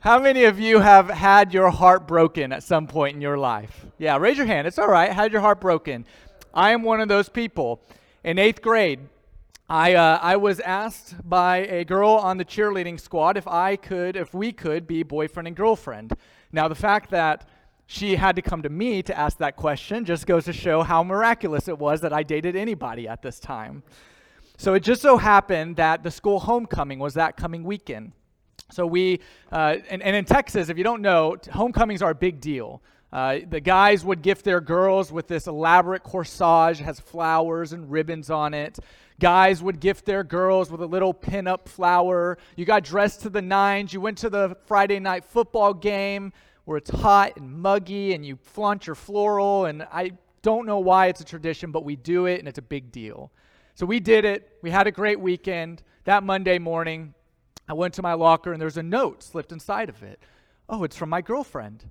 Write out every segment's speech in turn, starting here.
How many of you have had your heart broken at some point in your life? Yeah, raise your hand. It's all right. Had your heart broken. I am one of those people. In eighth grade, I, uh, I was asked by a girl on the cheerleading squad if I could, if we could be boyfriend and girlfriend. Now, the fact that she had to come to me to ask that question just goes to show how miraculous it was that I dated anybody at this time. So it just so happened that the school homecoming was that coming weekend. So we, uh, and, and in Texas, if you don't know, homecomings are a big deal. Uh, the guys would gift their girls with this elaborate corsage, has flowers and ribbons on it. Guys would gift their girls with a little pin-up flower. You got dressed to the nines. You went to the Friday night football game where it's hot and muggy and you flaunt your floral. And I don't know why it's a tradition, but we do it and it's a big deal. So we did it. We had a great weekend. That Monday morning, I went to my locker and there's a note slipped inside of it. Oh, it's from my girlfriend,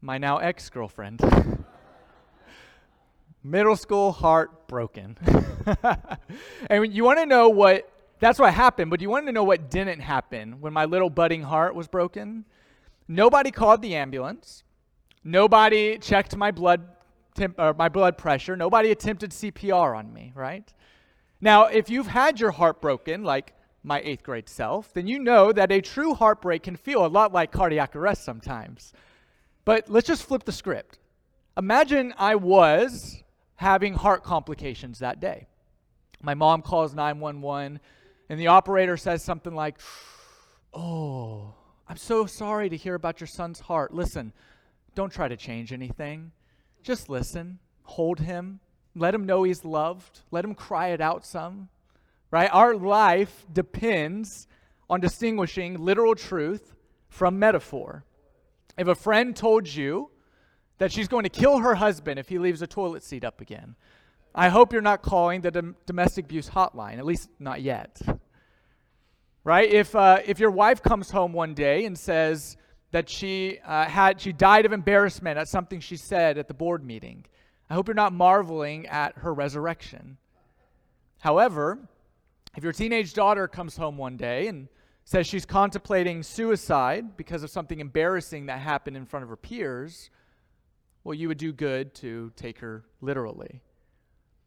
my now ex girlfriend. middle school heart broken. and you want to know what, that's what happened, but you want to know what didn't happen when my little budding heart was broken? Nobody called the ambulance. Nobody checked my blood, temp, or my blood pressure. Nobody attempted CPR on me, right? Now, if you've had your heart broken, like my eighth grade self, then you know that a true heartbreak can feel a lot like cardiac arrest sometimes. But let's just flip the script. Imagine I was having heart complications that day. My mom calls 911, and the operator says something like, Oh, I'm so sorry to hear about your son's heart. Listen, don't try to change anything. Just listen, hold him, let him know he's loved, let him cry it out some. Right? Our life depends on distinguishing literal truth from metaphor. If a friend told you that she's going to kill her husband if he leaves a toilet seat up again. I hope you're not calling the dom- domestic abuse hotline, at least not yet. Right? If, uh, if your wife comes home one day and says that she, uh, had, she died of embarrassment at something she said at the board meeting, I hope you're not marveling at her resurrection. However, if your teenage daughter comes home one day and says she's contemplating suicide because of something embarrassing that happened in front of her peers, well, you would do good to take her literally.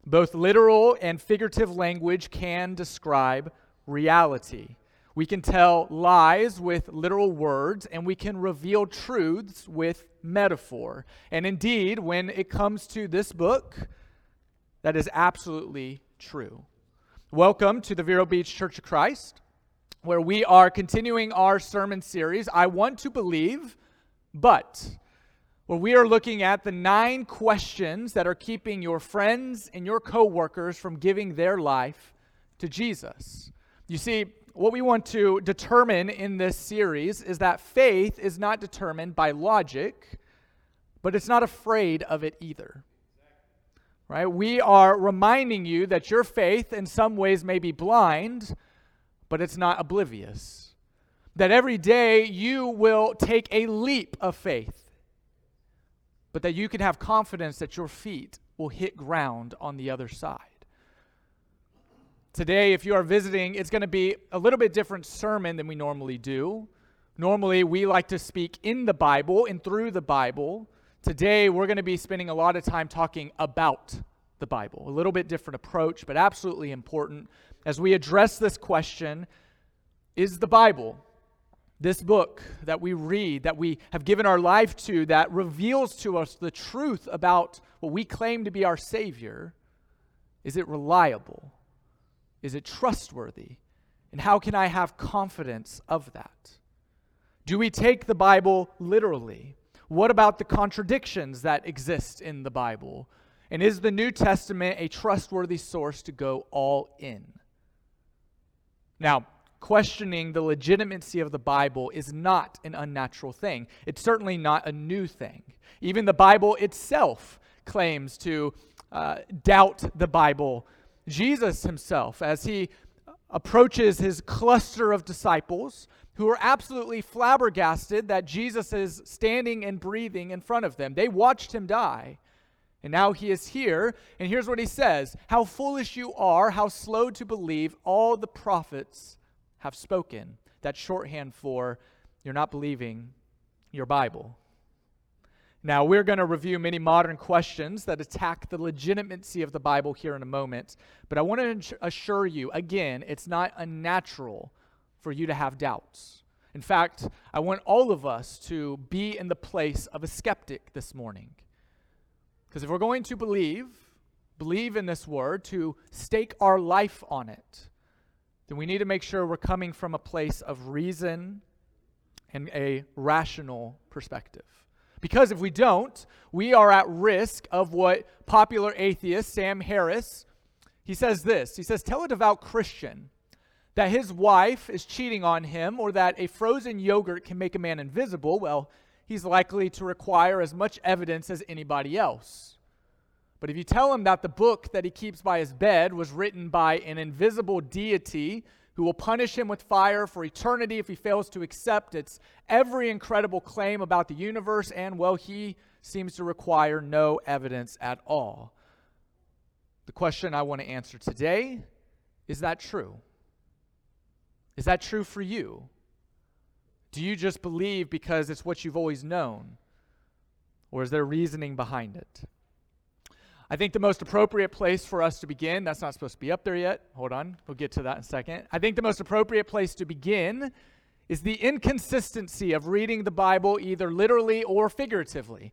Both literal and figurative language can describe reality. We can tell lies with literal words, and we can reveal truths with metaphor. And indeed, when it comes to this book, that is absolutely true. Welcome to the Vero Beach Church of Christ, where we are continuing our sermon series, I Want to Believe, but where we are looking at the nine questions that are keeping your friends and your coworkers from giving their life to Jesus. You see, what we want to determine in this series is that faith is not determined by logic, but it's not afraid of it either. Right? We are reminding you that your faith in some ways may be blind, but it's not oblivious. That every day you will take a leap of faith but that you can have confidence that your feet will hit ground on the other side. Today, if you are visiting, it's going to be a little bit different sermon than we normally do. Normally, we like to speak in the Bible and through the Bible. Today, we're going to be spending a lot of time talking about the Bible. A little bit different approach, but absolutely important as we address this question Is the Bible this book that we read, that we have given our life to, that reveals to us the truth about what we claim to be our Savior, is it reliable? Is it trustworthy? And how can I have confidence of that? Do we take the Bible literally? What about the contradictions that exist in the Bible? And is the New Testament a trustworthy source to go all in? Now, questioning the legitimacy of the Bible is not an unnatural thing. It's certainly not a new thing. Even the Bible itself claims to uh, doubt the Bible. Jesus himself, as he approaches his cluster of disciples, who are absolutely flabbergasted that Jesus is standing and breathing in front of them. They watched him die. And now he is here, and here's what he says How foolish you are, how slow to believe all the prophets have spoken. That shorthand for you're not believing your Bible. Now, we're going to review many modern questions that attack the legitimacy of the Bible here in a moment, but I want to assure you again, it's not unnatural for you to have doubts. In fact, I want all of us to be in the place of a skeptic this morning. Because if we're going to believe, believe in this word, to stake our life on it, then we need to make sure we're coming from a place of reason and a rational perspective. Because if we don't, we are at risk of what popular atheist Sam Harris, he says this. He says, "Tell a devout Christian that his wife is cheating on him or that a frozen yogurt can make a man invisible, well, he's likely to require as much evidence as anybody else. But if you tell him that the book that he keeps by his bed was written by an invisible deity who will punish him with fire for eternity if he fails to accept its every incredible claim about the universe, and well, he seems to require no evidence at all. The question I want to answer today is that true? Is that true for you? Do you just believe because it's what you've always known? Or is there reasoning behind it? I think the most appropriate place for us to begin, that's not supposed to be up there yet. Hold on, we'll get to that in a second. I think the most appropriate place to begin is the inconsistency of reading the Bible either literally or figuratively.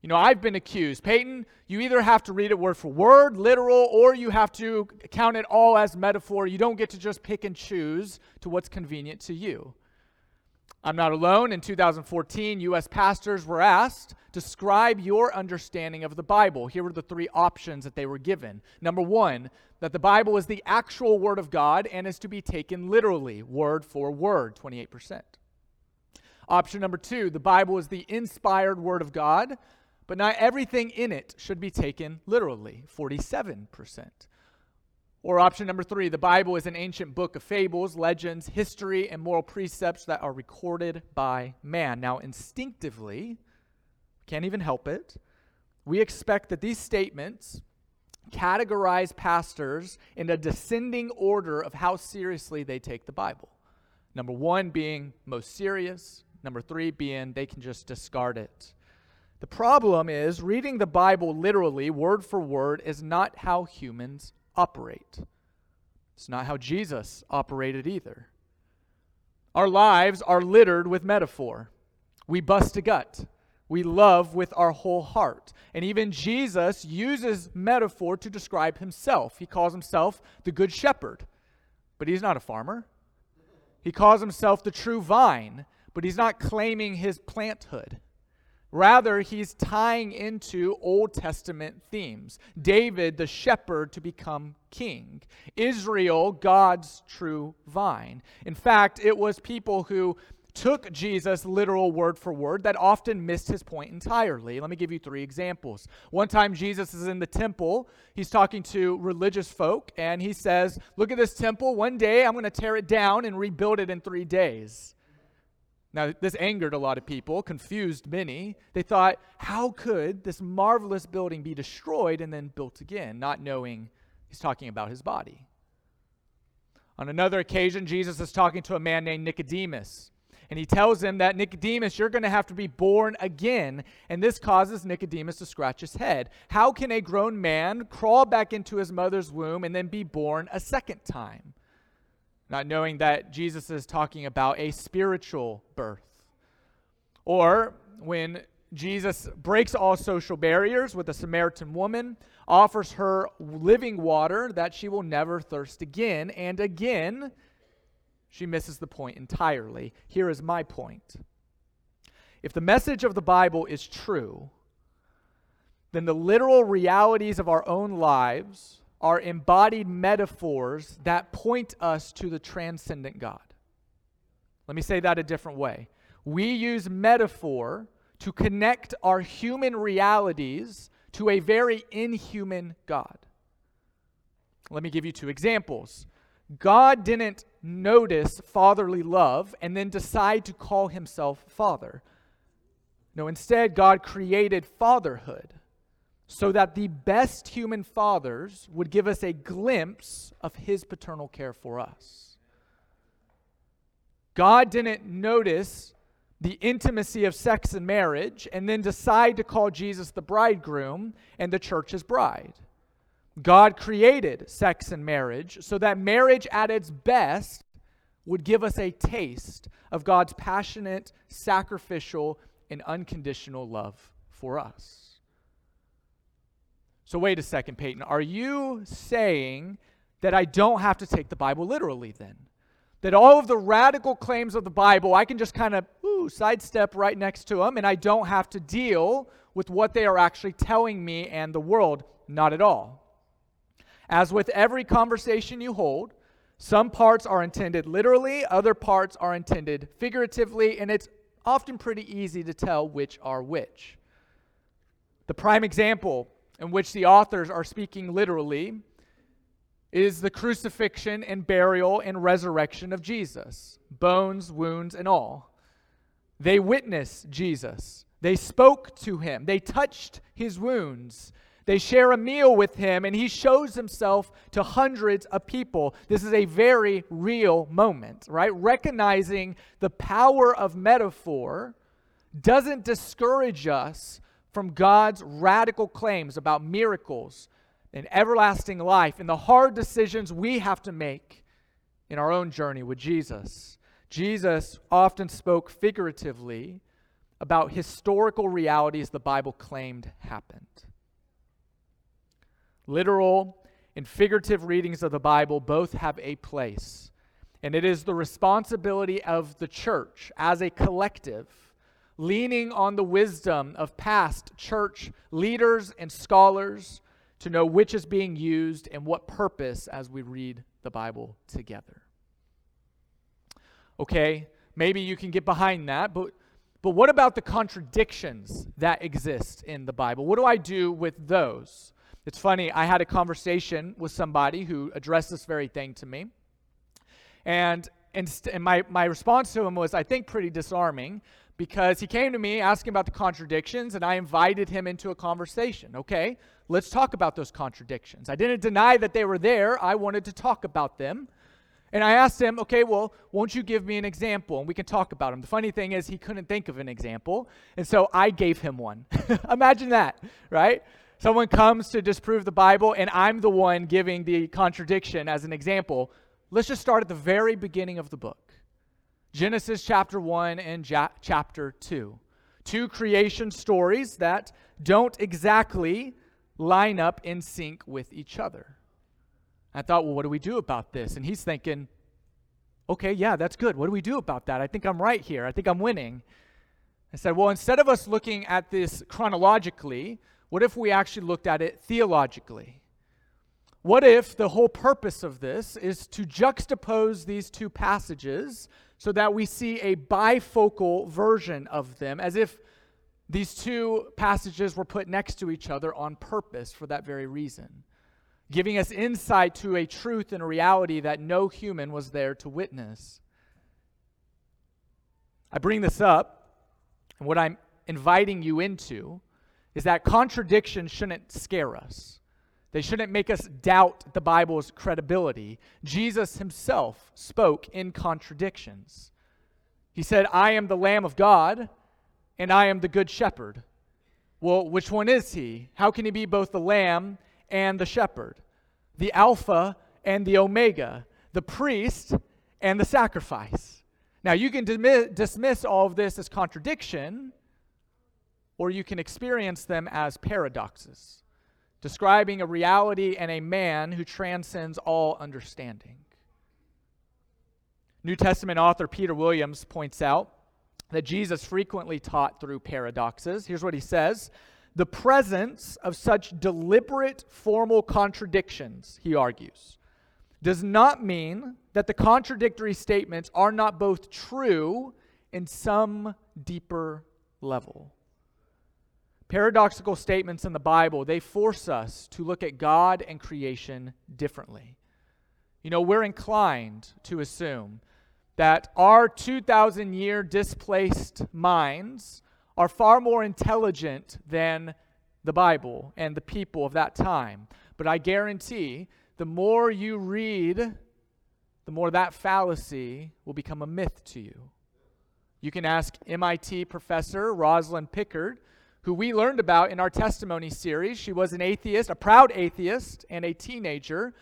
You know, I've been accused, Peyton, you either have to read it word for word, literal, or you have to count it all as metaphor. You don't get to just pick and choose to what's convenient to you. I'm not alone. In 2014, U.S. pastors were asked, describe your understanding of the Bible. Here were the three options that they were given. Number one, that the Bible is the actual Word of God and is to be taken literally, word for word, 28%. Option number two, the Bible is the inspired Word of God but not everything in it should be taken literally 47%. Or option number three the Bible is an ancient book of fables, legends, history, and moral precepts that are recorded by man. Now, instinctively, can't even help it, we expect that these statements categorize pastors in a descending order of how seriously they take the Bible. Number one being most serious, number three being they can just discard it. The problem is, reading the Bible literally, word for word, is not how humans operate. It's not how Jesus operated either. Our lives are littered with metaphor. We bust a gut. We love with our whole heart. And even Jesus uses metaphor to describe himself. He calls himself the Good Shepherd, but he's not a farmer. He calls himself the true vine, but he's not claiming his planthood. Rather, he's tying into Old Testament themes. David, the shepherd, to become king. Israel, God's true vine. In fact, it was people who took Jesus literal word for word that often missed his point entirely. Let me give you three examples. One time, Jesus is in the temple. He's talking to religious folk, and he says, Look at this temple. One day I'm going to tear it down and rebuild it in three days. Now, this angered a lot of people, confused many. They thought, how could this marvelous building be destroyed and then built again, not knowing he's talking about his body? On another occasion, Jesus is talking to a man named Nicodemus. And he tells him that Nicodemus, you're going to have to be born again. And this causes Nicodemus to scratch his head. How can a grown man crawl back into his mother's womb and then be born a second time? Not knowing that Jesus is talking about a spiritual birth. Or when Jesus breaks all social barriers with a Samaritan woman, offers her living water that she will never thirst again, and again, she misses the point entirely. Here is my point. If the message of the Bible is true, then the literal realities of our own lives are embodied metaphors that point us to the transcendent God. Let me say that a different way. We use metaphor to connect our human realities to a very inhuman God. Let me give you two examples. God didn't notice fatherly love and then decide to call himself Father. No, instead, God created fatherhood so that the best human fathers would give us a glimpse of his paternal care for us. God didn't notice the intimacy of sex and marriage and then decide to call Jesus the bridegroom and the church his bride. God created sex and marriage so that marriage at its best would give us a taste of God's passionate, sacrificial, and unconditional love for us. So, wait a second, Peyton. Are you saying that I don't have to take the Bible literally then? That all of the radical claims of the Bible, I can just kind of sidestep right next to them and I don't have to deal with what they are actually telling me and the world? Not at all. As with every conversation you hold, some parts are intended literally, other parts are intended figuratively, and it's often pretty easy to tell which are which. The prime example in which the authors are speaking literally is the crucifixion and burial and resurrection of Jesus, bones, wounds, and all. They witness Jesus. They spoke to him. They touched his wounds. They share a meal with him, and he shows himself to hundreds of people. This is a very real moment, right? Recognizing the power of metaphor doesn't discourage us from God's radical claims about miracles and everlasting life and the hard decisions we have to make in our own journey with Jesus. Jesus often spoke figuratively about historical realities the Bible claimed happened. Literal and figurative readings of the Bible both have a place, and it is the responsibility of the church as a collective leaning on the wisdom of past church leaders and scholars to know which is being used and what purpose as we read the Bible together. Okay, maybe you can get behind that, but but what about the contradictions that exist in the Bible? What do I do with those? It's funny, I had a conversation with somebody who addressed this very thing to me. And, and, and my, my response to him was, I think, pretty disarming because he came to me asking about the contradictions, and I invited him into a conversation. Okay, let's talk about those contradictions. I didn't deny that they were there, I wanted to talk about them. And I asked him, okay, well, won't you give me an example? And we can talk about them. The funny thing is, he couldn't think of an example. And so I gave him one. Imagine that, right? Someone comes to disprove the Bible, and I'm the one giving the contradiction as an example. Let's just start at the very beginning of the book. Genesis chapter 1 and ja- chapter 2. Two creation stories that don't exactly line up in sync with each other. I thought, well, what do we do about this? And he's thinking, okay, yeah, that's good. What do we do about that? I think I'm right here. I think I'm winning. I said, well, instead of us looking at this chronologically, what if we actually looked at it theologically? What if the whole purpose of this is to juxtapose these two passages so that we see a bifocal version of them, as if these two passages were put next to each other on purpose for that very reason, giving us insight to a truth and a reality that no human was there to witness. I bring this up, and what I'm inviting you into is that contradiction shouldn't scare us. They shouldn't make us doubt the Bible's credibility. Jesus himself spoke in contradictions. He said, I am the Lamb of God, and I am the Good Shepherd. Well, which one is he? How can he be both the Lamb and the Shepherd? The Alpha and the Omega, the priest and the sacrifice. Now, you can dismiss all of this as contradiction, or you can experience them as paradoxes describing a reality and a man who transcends all understanding. New Testament author Peter Williams points out that Jesus frequently taught through paradoxes. Here's what he says The presence of such deliberate formal contradictions, he argues, does not mean that the contradictory statements are not both true in some deeper level. Paradoxical statements in the Bible, they force us to look at God and creation differently. You know, we're inclined to assume that our 2,000 year displaced minds are far more intelligent than the Bible and the people of that time. But I guarantee the more you read, the more that fallacy will become a myth to you. You can ask MIT professor Rosalind Picard, who we learned about in our testimony series. She was an atheist, a proud atheist, and a teenager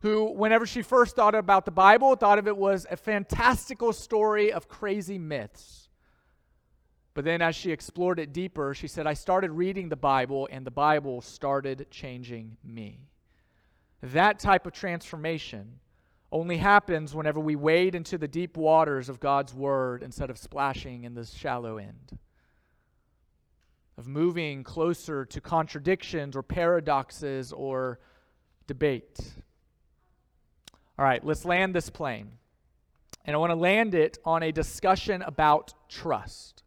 who, whenever she first thought about the Bible, thought of it was a fantastical story of crazy myths. But then, as she explored it deeper, she said, I started reading the Bible, and the Bible started changing me. That type of transformation only happens whenever we wade into the deep waters of God's Word instead of splashing in the shallow end. Of moving closer to contradictions or paradoxes or debate. All right, let's land this plane. And I want to land it on a discussion about trust.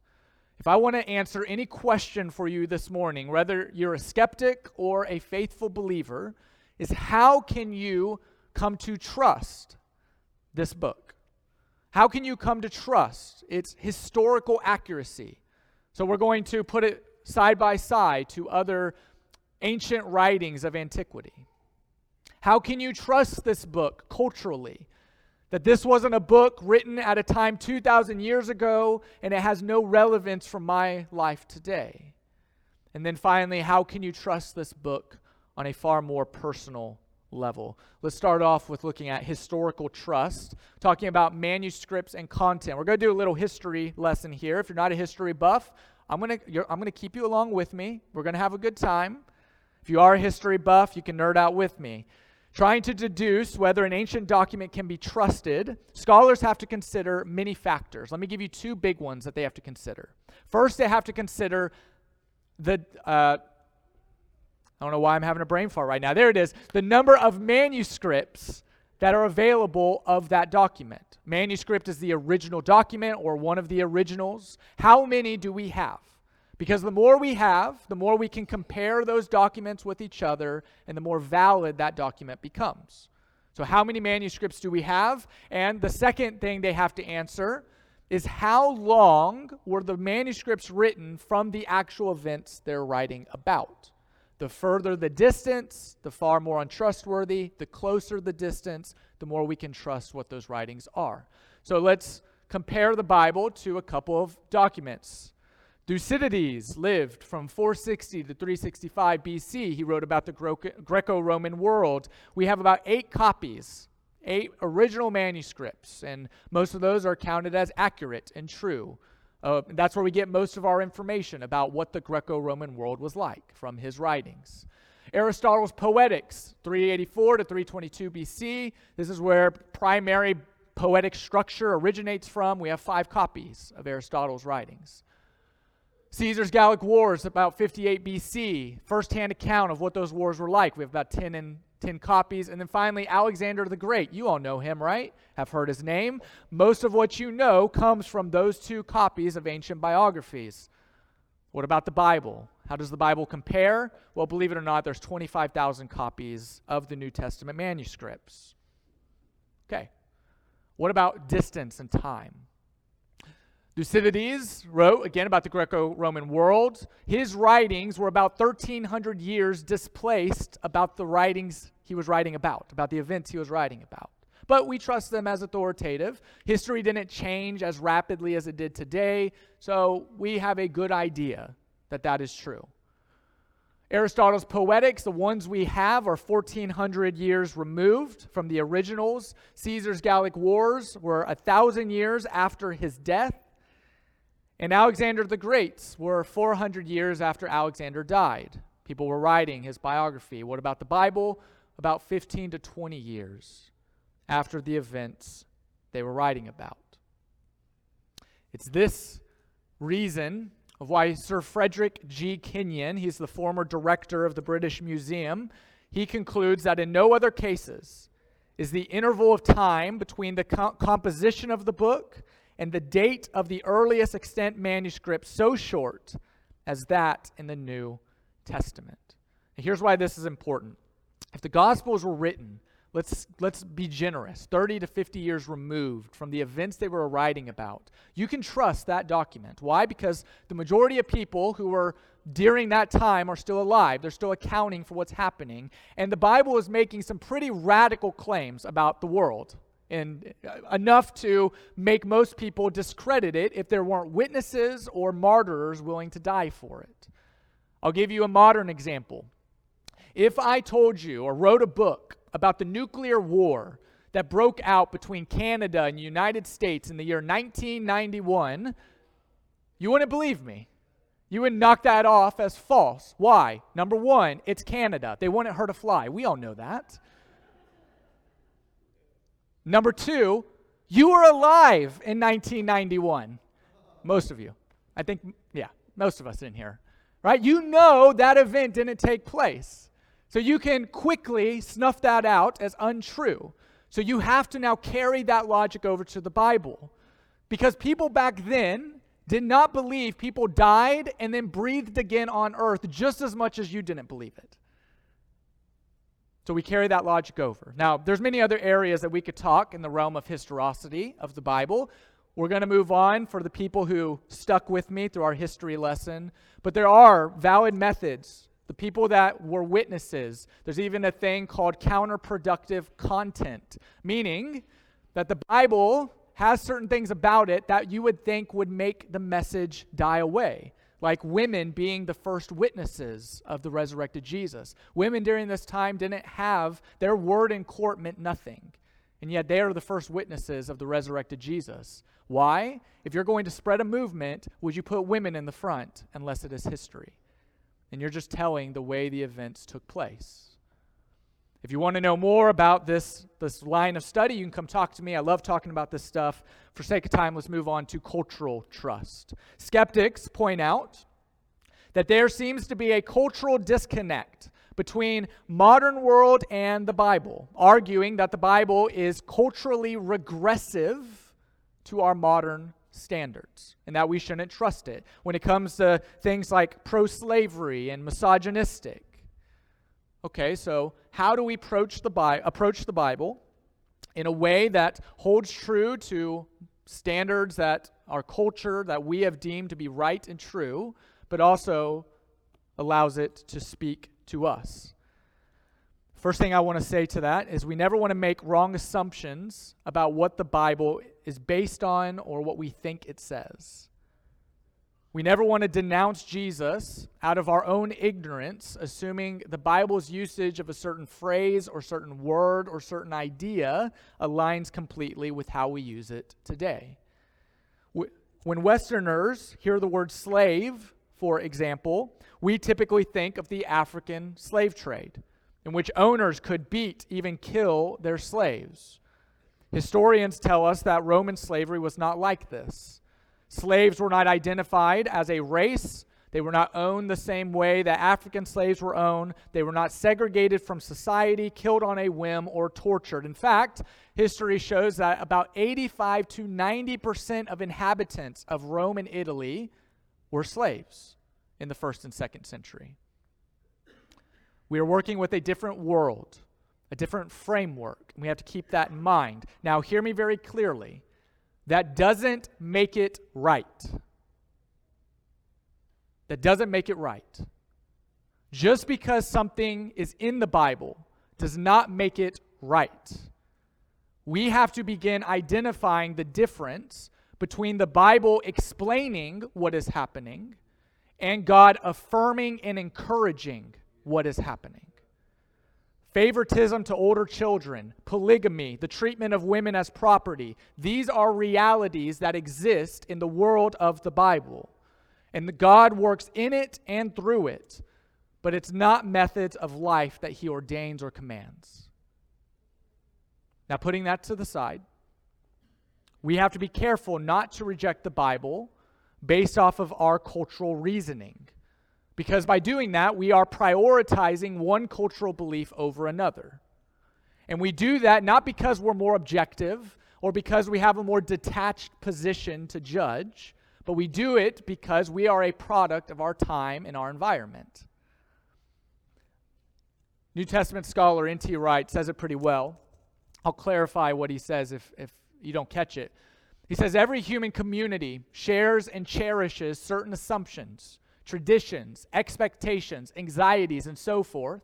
If I want to answer any question for you this morning, whether you're a skeptic or a faithful believer, is how can you come to trust this book? How can you come to trust its historical accuracy? So we're going to put it side by side to other ancient writings of antiquity. How can you trust this book culturally? That this wasn't a book written at a time 2,000 years ago and it has no relevance for my life today. And then finally, how can you trust this book on a far more personal level? Let's start off with looking at historical trust, talking about manuscripts and content. We're going to do a little history lesson here. If you're not a history buff, I'm to, I'm to keep you along with me. We're to have a good time. If you are a history buff, you can nerd out with me. Trying to deduce whether an ancient document can be trusted, scholars have to consider many factors. Let me give you two big ones that they have to consider. First, they have to consider the, uh, I don't know why I'm having a brain fart right now. There it is. The number of manuscripts that are available of that document. Manuscript is the original document or one of the originals. How many do we have? Because the more we have, the more we can compare those documents with each other, and the more valid that document becomes. So, how many manuscripts do we have? And the second thing they have to answer is how long were the manuscripts written from the actual events they're writing about? The further the distance, the far more untrustworthy. The closer the distance, the more we can trust what those writings are. So, let's compare the Bible to a couple of documents. Thucydides lived from 460 to 365 BC. He wrote about the Greco Roman world. We have about eight copies, eight original manuscripts, and most of those are counted as accurate and true. Uh, that's where we get most of our information about what the Greco Roman world was like from his writings. Aristotle's Poetics, 384 to 322 BC. This is where primary poetic structure originates from. We have five copies of Aristotle's writings. Caesar's Gallic Wars, about 58 BC, first-hand account of what those wars were like. We have about 10 and 10 copies. And then finally, Alexander the Great. You all know him, right? Have heard his name. Most of what you know comes from those two copies of ancient biographies. What about the Bible? How does the Bible compare? Well, believe it or not, there's 25,000 copies of the New Testament manuscripts. Okay. What about distance and time? Thucydides wrote again about the Greco Roman world. His writings were about 1,300 years displaced about the writings he was writing about, about the events he was writing about. But we trust them as authoritative. History didn't change as rapidly as it did today, so we have a good idea that that is true. Aristotle's Poetics, the ones we have, are 1,400 years removed from the originals. Caesar's Gallic Wars were a thousand years after his death. And Alexander the Greats were 400 years after Alexander died. People were writing his biography. What about the Bible? About 15 to 20 years after the events they were writing about. It's this reason of why Sir Frederick G. Kenyon, he's the former director of the British Museum, he concludes that in no other cases is the interval of time between the co- composition of the book and the date of the earliest extant manuscript so short as that in the New Testament. And here's why this is important. If the Gospels were written, let's, let's be generous, 30 to 50 years removed from the events they were writing about, you can trust that document. Why? Because the majority of people who were during that time are still alive. They're still accounting for what's happening. And the Bible is making some pretty radical claims about the world and uh, enough to make most people discredit it if there weren't witnesses or martyrs willing to die for it. I'll give you a modern example. If I told you or wrote a book about the nuclear war that broke out between Canada and the United States in the year 1991, you wouldn't believe me. You would knock that off as false. Why? Number one, it's Canada. They wouldn't hurt a fly. We all know that. Number two, you were alive in 1991. Most of you. I think, yeah, most of us in here. Right? You know that event didn't take place. So you can quickly snuff that out as untrue. So you have to now carry that logic over to the Bible. Because people back then did not believe people died and then breathed again on earth just as much as you didn't believe it. So we carry that logic over. Now, there's many other areas that we could talk in the realm of historicity of the Bible. We're going to move on for the people who stuck with me through our history lesson. But there are valid methods. The people that were witnesses, there's even a thing called counterproductive content, meaning that the Bible has certain things about it that you would think would make the message die away like women being the first witnesses of the resurrected Jesus. Women during this time didn't have, their word in court meant nothing. And yet they are the first witnesses of the resurrected Jesus. Why? If you're going to spread a movement, would you put women in the front unless it is history? And you're just telling the way the events took place. If you want to know more about this, this line of study, you can come talk to me. I love talking about this stuff. For sake of time, let's move on to cultural trust. Skeptics point out that there seems to be a cultural disconnect between modern world and the Bible, arguing that the Bible is culturally regressive to our modern standards and that we shouldn't trust it when it comes to things like pro-slavery and misogynistic Okay, so how do we approach the, Bi- approach the Bible in a way that holds true to standards that our culture, that we have deemed to be right and true, but also allows it to speak to us? First thing I want to say to that is we never want to make wrong assumptions about what the Bible is based on or what we think it says. We never want to denounce Jesus out of our own ignorance, assuming the Bible's usage of a certain phrase or certain word or certain idea aligns completely with how we use it today. When Westerners hear the word slave, for example, we typically think of the African slave trade, in which owners could beat, even kill their slaves. Historians tell us that Roman slavery was not like this. Slaves were not identified as a race. They were not owned the same way that African slaves were owned. They were not segregated from society, killed on a whim, or tortured. In fact, history shows that about 85 to 90% of inhabitants of Rome and Italy were slaves in the first and second century. We are working with a different world, a different framework. We have to keep that in mind. Now, hear me very clearly that doesn't make it right. That doesn't make it right. Just because something is in the Bible does not make it right. We have to begin identifying the difference between the Bible explaining what is happening and God affirming and encouraging what is happening favoritism to older children, polygamy, the treatment of women as property. These are realities that exist in the world of the Bible. And God works in it and through it, but it's not methods of life that He ordains or commands. Now, putting that to the side, we have to be careful not to reject the Bible based off of our cultural reasoning. Because by doing that, we are prioritizing one cultural belief over another. And we do that not because we're more objective or because we have a more detached position to judge, but we do it because we are a product of our time and our environment. New Testament scholar N.T. Wright says it pretty well. I'll clarify what he says if, if you don't catch it. He says every human community shares and cherishes certain assumptions traditions, expectations, anxieties, and so forth,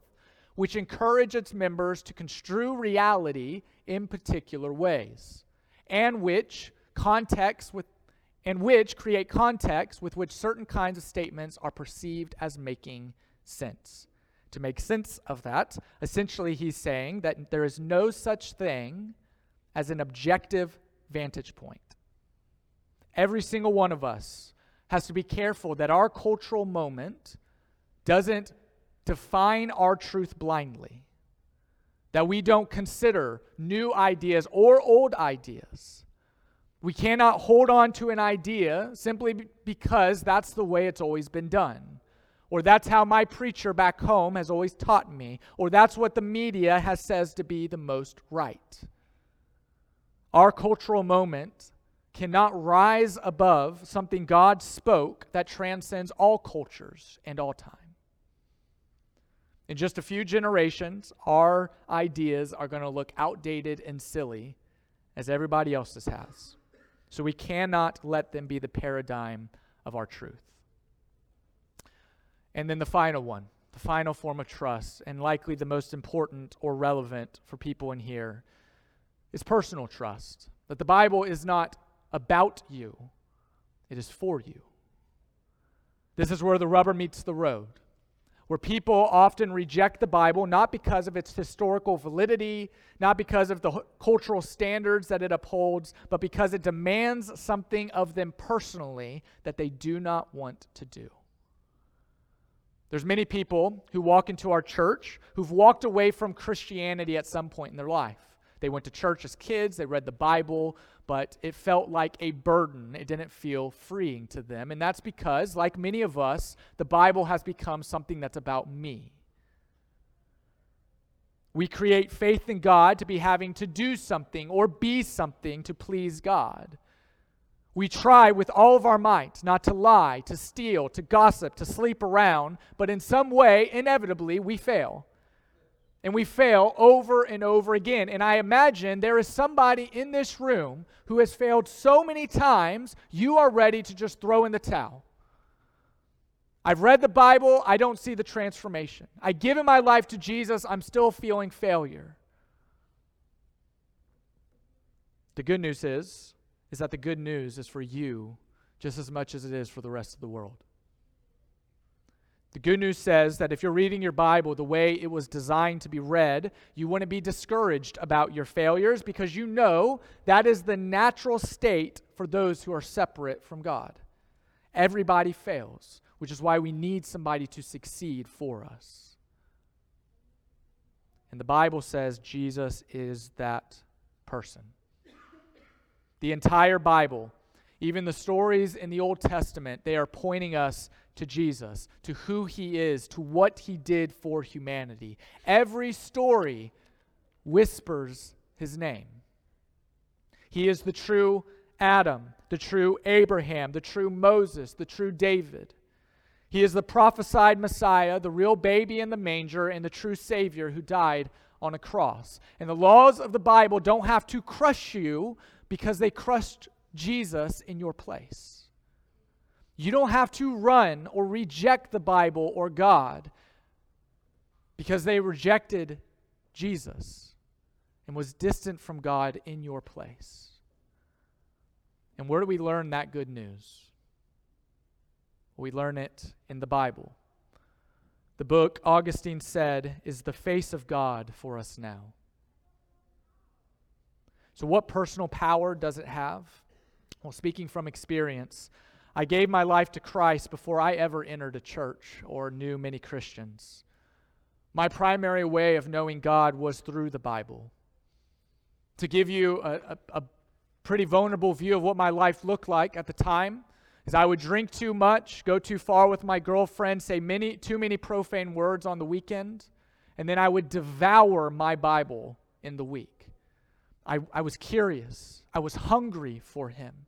which encourage its members to construe reality in particular ways, and which context with and which create context with which certain kinds of statements are perceived as making sense. To make sense of that, essentially he's saying that there is no such thing as an objective vantage point. Every single one of us has to be careful that our cultural moment doesn't define our truth blindly, that we don't consider new ideas or old ideas. We cannot hold on to an idea simply because that's the way it's always been done. Or that's how my preacher back home has always taught me. Or that's what the media has says to be the most right. Our cultural moment cannot rise above something God spoke that transcends all cultures and all time. In just a few generations, our ideas are going to look outdated and silly as everybody else's has. So we cannot let them be the paradigm of our truth. And then the final one, the final form of trust, and likely the most important or relevant for people in here, is personal trust. That the Bible is not about you, it is for you. This is where the rubber meets the road, where people often reject the Bible not because of its historical validity, not because of the cultural standards that it upholds, but because it demands something of them personally that they do not want to do. There's many people who walk into our church who've walked away from Christianity at some point in their life. They went to church as kids, they read the Bible, but it felt like a burden. It didn't feel freeing to them. And that's because, like many of us, the Bible has become something that's about me. We create faith in God to be having to do something or be something to please God. We try with all of our might not to lie, to steal, to gossip, to sleep around, but in some way, inevitably, we fail. And we fail over and over again. And I imagine there is somebody in this room who has failed so many times, you are ready to just throw in the towel. I've read the Bible, I don't see the transformation. I've given my life to Jesus, I'm still feeling failure. The good news is is that the good news is for you just as much as it is for the rest of the world. The good news says that if you're reading your Bible the way it was designed to be read, you wouldn't be discouraged about your failures because you know that is the natural state for those who are separate from God. Everybody fails, which is why we need somebody to succeed for us. And the Bible says Jesus is that person. The entire Bible, even the stories in the Old Testament, they are pointing us to Jesus, to who he is, to what he did for humanity. Every story whispers his name. He is the true Adam, the true Abraham, the true Moses, the true David. He is the prophesied Messiah, the real baby in the manger, and the true Savior who died on a cross. And the laws of the Bible don't have to crush you because they crushed Jesus in your place. You don't have to run or reject the Bible or God because they rejected Jesus and was distant from God in your place. And where do we learn that good news? We learn it in the Bible. The book, Augustine said, is the face of God for us now. So, what personal power does it have? Well, speaking from experience, I gave my life to Christ before I ever entered a church or knew many Christians. My primary way of knowing God was through the Bible. To give you a, a, a pretty vulnerable view of what my life looked like at the time, is I would drink too much, go too far with my girlfriend, say many too many profane words on the weekend, and then I would devour my Bible in the week. I, I was curious. I was hungry for him.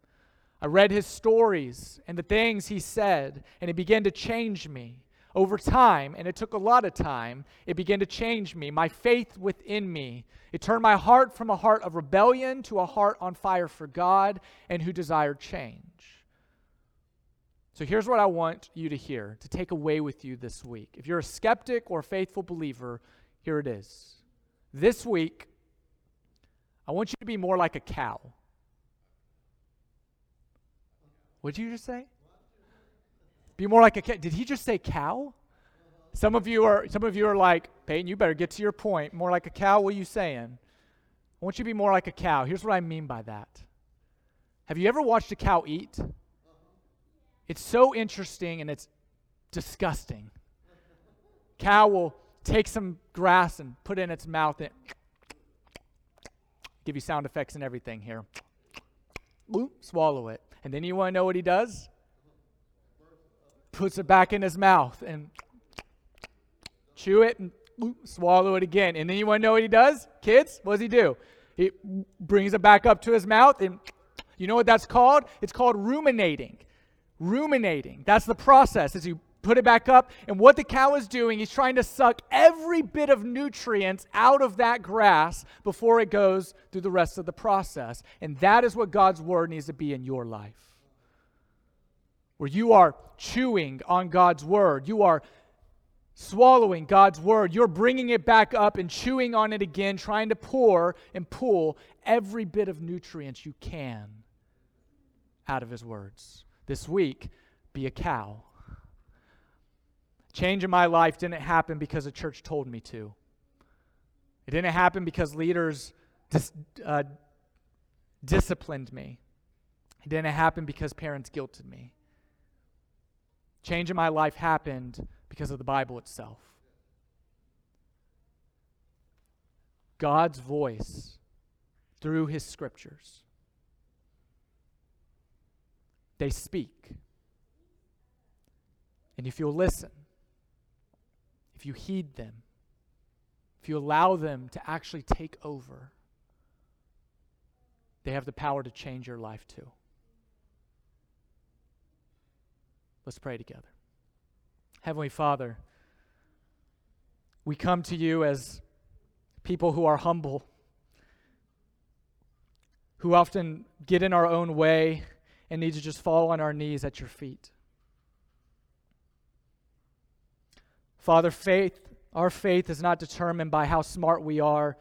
I read his stories and the things he said, and it began to change me. Over time, and it took a lot of time, it began to change me, my faith within me. It turned my heart from a heart of rebellion to a heart on fire for God and who desired change. So here's what I want you to hear, to take away with you this week. If you're a skeptic or a faithful believer, Here it is. This week, I want you to be more like a cow. What did you just say? Be more like a cow. Did he just say cow? Some of you are some of you are like, Peyton, you better get to your point. More like a cow, what are you saying? I want you to be more like a cow. Here's what I mean by that. Have you ever watched a cow eat? It's so interesting and it's disgusting. Cow will take some grass and put it in its mouth and give you sound effects and everything here. Swallow it. And then you want to know what he does? Puts it back in his mouth and chew it and swallow it again. And then you want to know what he does? Kids, what does he do? He brings it back up to his mouth and you know what that's called? It's called ruminating. Ruminating. That's the process as you put it back up. And what the cow is doing, he's trying to suck every bit of nutrients out of that grass before it goes through the rest of the process. And that is what God's word needs to be in your life. Where you are chewing on God's word, you are swallowing God's word. You're bringing it back up and chewing on it again, trying to pour and pull every bit of nutrients you can out of His words. This week, be a cow. Change in my life didn't happen because the church told me to. It didn't happen because leaders dis- uh, disciplined me. It didn't happen because parents guilted me. Change in my life happened because of the Bible itself. God's voice through his scriptures. They speak. And if you'll listen, if you heed them, if you allow them to actually take over, they have the power to change your life too. Let's pray together. Heavenly Father, we come to you as people who are humble, who often get in our own way and need to just fall on our knees at your feet. Father, faith, our faith is not determined by how smart we are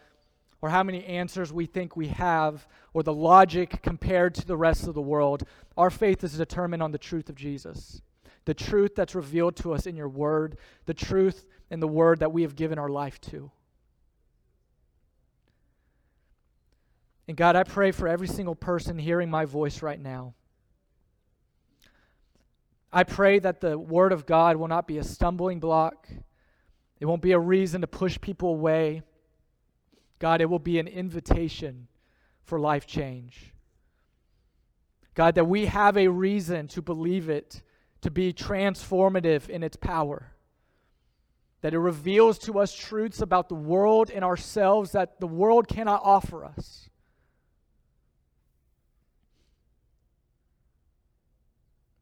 or how many answers we think we have or the logic compared to the rest of the world. Our faith is determined on the truth of Jesus the truth that's revealed to us in your word, the truth in the word that we have given our life to. And God, I pray for every single person hearing my voice right now. I pray that the Word of God will not be a stumbling block. It won't be a reason to push people away. God, it will be an invitation for life change. God, that we have a reason to believe it to be transformative in its power. That it reveals to us truths about the world and ourselves that the world cannot offer us.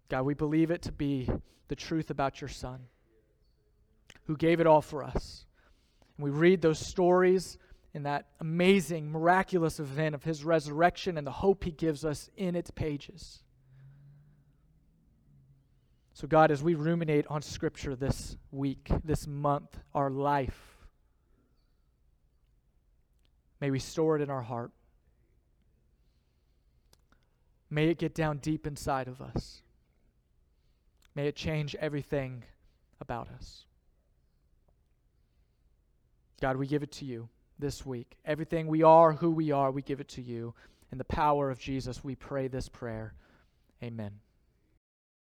God, we believe it to be the truth about your Son, who gave it all for us. And we read those stories in that amazing, miraculous event of his resurrection and the hope he gives us in its pages. So, God, as we ruminate on Scripture this week, this month, our life, may we store it in our heart. May it get down deep inside of us. May it change everything about us. God, we give it to you this week. Everything we are, who we are, we give it to you. In the power of Jesus, we pray this prayer. Amen.